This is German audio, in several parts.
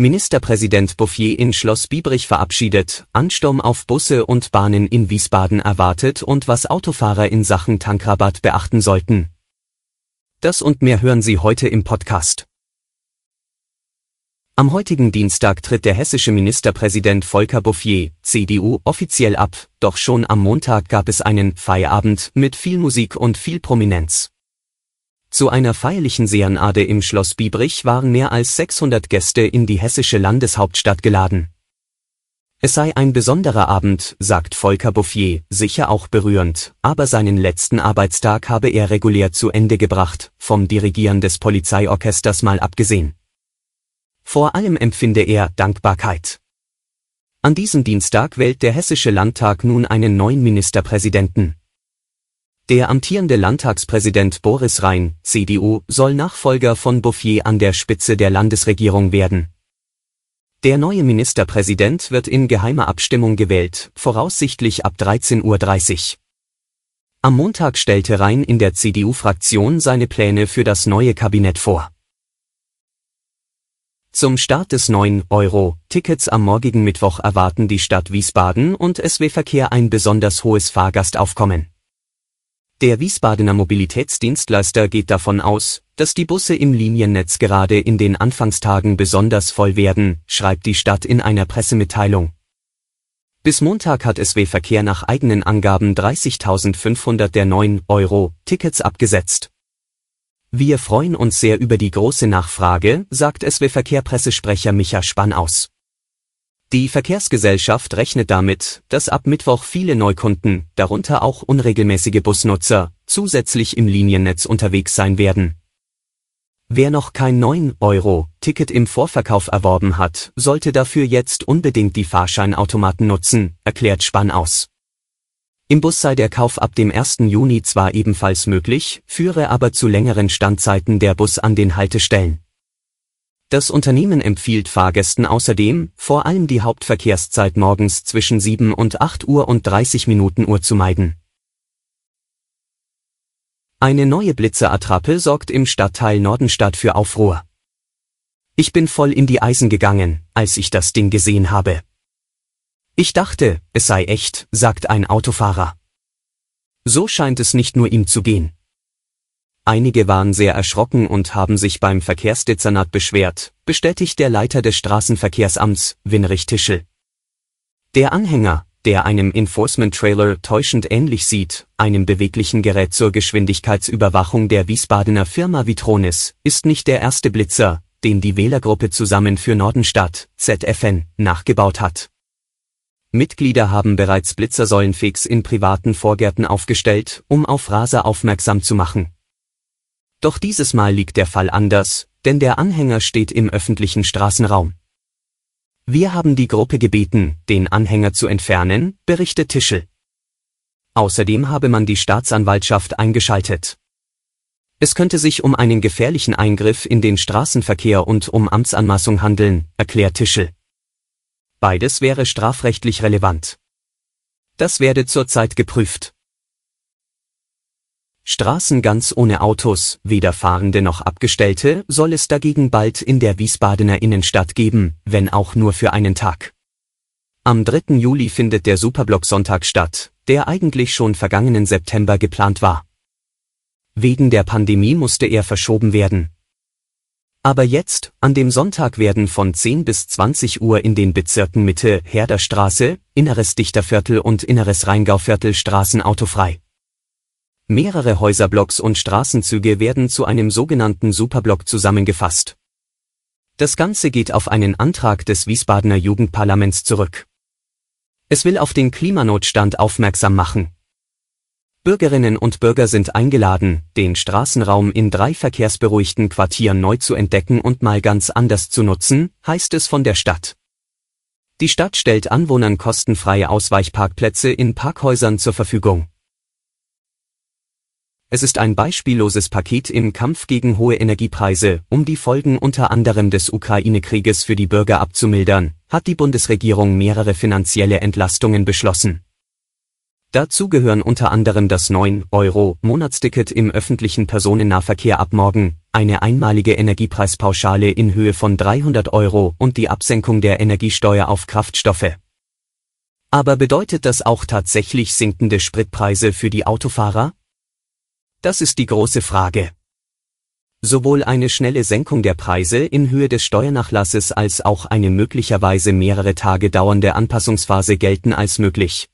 Ministerpräsident Bouffier in Schloss Biebrich verabschiedet, Ansturm auf Busse und Bahnen in Wiesbaden erwartet und was Autofahrer in Sachen Tankrabatt beachten sollten. Das und mehr hören Sie heute im Podcast. Am heutigen Dienstag tritt der hessische Ministerpräsident Volker Bouffier, CDU, offiziell ab, doch schon am Montag gab es einen Feierabend mit viel Musik und viel Prominenz. Zu einer feierlichen Serenade im Schloss Biebrich waren mehr als 600 Gäste in die hessische Landeshauptstadt geladen. Es sei ein besonderer Abend, sagt Volker Bouffier, sicher auch berührend, aber seinen letzten Arbeitstag habe er regulär zu Ende gebracht, vom Dirigieren des Polizeiorchesters mal abgesehen. Vor allem empfinde er Dankbarkeit. An diesem Dienstag wählt der Hessische Landtag nun einen neuen Ministerpräsidenten. Der amtierende Landtagspräsident Boris Rhein, CDU, soll Nachfolger von Bouffier an der Spitze der Landesregierung werden. Der neue Ministerpräsident wird in geheimer Abstimmung gewählt, voraussichtlich ab 13.30 Uhr. Am Montag stellte Rhein in der CDU-Fraktion seine Pläne für das neue Kabinett vor. Zum Start des neuen Euro-Tickets am morgigen Mittwoch erwarten die Stadt Wiesbaden und SW Verkehr ein besonders hohes Fahrgastaufkommen. Der Wiesbadener Mobilitätsdienstleister geht davon aus, dass die Busse im Liniennetz gerade in den Anfangstagen besonders voll werden, schreibt die Stadt in einer Pressemitteilung. Bis Montag hat SW Verkehr nach eigenen Angaben 30.500 der 9 Euro Tickets abgesetzt. Wir freuen uns sehr über die große Nachfrage, sagt SW Verkehr Pressesprecher Micha Spann aus. Die Verkehrsgesellschaft rechnet damit, dass ab Mittwoch viele Neukunden, darunter auch unregelmäßige Busnutzer, zusätzlich im Liniennetz unterwegs sein werden. Wer noch kein 9-Euro-Ticket im Vorverkauf erworben hat, sollte dafür jetzt unbedingt die Fahrscheinautomaten nutzen, erklärt Spann aus. Im Bus sei der Kauf ab dem 1. Juni zwar ebenfalls möglich, führe aber zu längeren Standzeiten der Bus an den Haltestellen. Das Unternehmen empfiehlt Fahrgästen außerdem, vor allem die Hauptverkehrszeit morgens zwischen 7 und 8 Uhr und 30 Minuten Uhr zu meiden. Eine neue Blitzerattrappe sorgt im Stadtteil Nordenstadt für Aufruhr. Ich bin voll in die Eisen gegangen, als ich das Ding gesehen habe. Ich dachte, es sei echt, sagt ein Autofahrer. So scheint es nicht nur ihm zu gehen. Einige waren sehr erschrocken und haben sich beim Verkehrsdezernat beschwert, bestätigt der Leiter des Straßenverkehrsamts, Winrich Tischel. Der Anhänger, der einem Enforcement-Trailer täuschend ähnlich sieht, einem beweglichen Gerät zur Geschwindigkeitsüberwachung der Wiesbadener Firma Vitronis, ist nicht der erste Blitzer, den die Wählergruppe zusammen für Nordenstadt, ZFN, nachgebaut hat. Mitglieder haben bereits Blitzersäulenfix in privaten Vorgärten aufgestellt, um auf Raser aufmerksam zu machen. Doch dieses Mal liegt der Fall anders, denn der Anhänger steht im öffentlichen Straßenraum. Wir haben die Gruppe gebeten, den Anhänger zu entfernen, berichtet Tischel. Außerdem habe man die Staatsanwaltschaft eingeschaltet. Es könnte sich um einen gefährlichen Eingriff in den Straßenverkehr und um Amtsanmaßung handeln, erklärt Tischel. Beides wäre strafrechtlich relevant. Das werde zurzeit geprüft. Straßen ganz ohne Autos, weder Fahrende noch Abgestellte, soll es dagegen bald in der Wiesbadener Innenstadt geben, wenn auch nur für einen Tag. Am 3. Juli findet der Superblock-Sonntag statt, der eigentlich schon vergangenen September geplant war. Wegen der Pandemie musste er verschoben werden. Aber jetzt, an dem Sonntag werden von 10 bis 20 Uhr in den Bezirken Mitte, Herderstraße, Inneres Dichterviertel und Inneres Rheingauviertel Straßen autofrei. Mehrere Häuserblocks und Straßenzüge werden zu einem sogenannten Superblock zusammengefasst. Das Ganze geht auf einen Antrag des Wiesbadener Jugendparlaments zurück. Es will auf den Klimanotstand aufmerksam machen. Bürgerinnen und Bürger sind eingeladen, den Straßenraum in drei verkehrsberuhigten Quartieren neu zu entdecken und mal ganz anders zu nutzen, heißt es von der Stadt. Die Stadt stellt Anwohnern kostenfreie Ausweichparkplätze in Parkhäusern zur Verfügung. Es ist ein beispielloses Paket im Kampf gegen hohe Energiepreise, um die Folgen unter anderem des Ukraine-Krieges für die Bürger abzumildern, hat die Bundesregierung mehrere finanzielle Entlastungen beschlossen. Dazu gehören unter anderem das 9-Euro-Monatsticket im öffentlichen Personennahverkehr ab morgen, eine einmalige Energiepreispauschale in Höhe von 300 Euro und die Absenkung der Energiesteuer auf Kraftstoffe. Aber bedeutet das auch tatsächlich sinkende Spritpreise für die Autofahrer? Das ist die große Frage. Sowohl eine schnelle Senkung der Preise in Höhe des Steuernachlasses als auch eine möglicherweise mehrere Tage dauernde Anpassungsphase gelten als möglich.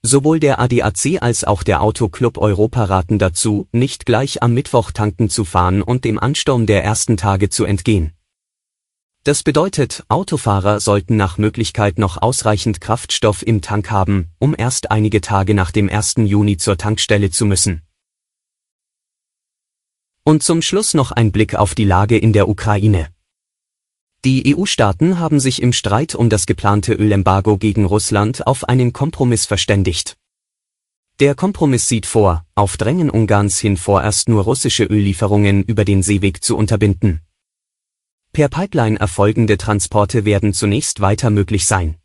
Sowohl der ADAC als auch der Autoclub Europa raten dazu, nicht gleich am Mittwoch tanken zu fahren und dem Ansturm der ersten Tage zu entgehen. Das bedeutet, Autofahrer sollten nach Möglichkeit noch ausreichend Kraftstoff im Tank haben, um erst einige Tage nach dem 1. Juni zur Tankstelle zu müssen. Und zum Schluss noch ein Blick auf die Lage in der Ukraine. Die EU-Staaten haben sich im Streit um das geplante Ölembargo gegen Russland auf einen Kompromiss verständigt. Der Kompromiss sieht vor, auf Drängen Ungarns hin vorerst nur russische Öllieferungen über den Seeweg zu unterbinden. Per Pipeline erfolgende Transporte werden zunächst weiter möglich sein.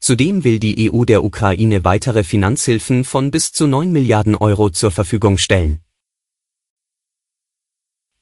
Zudem will die EU der Ukraine weitere Finanzhilfen von bis zu 9 Milliarden Euro zur Verfügung stellen.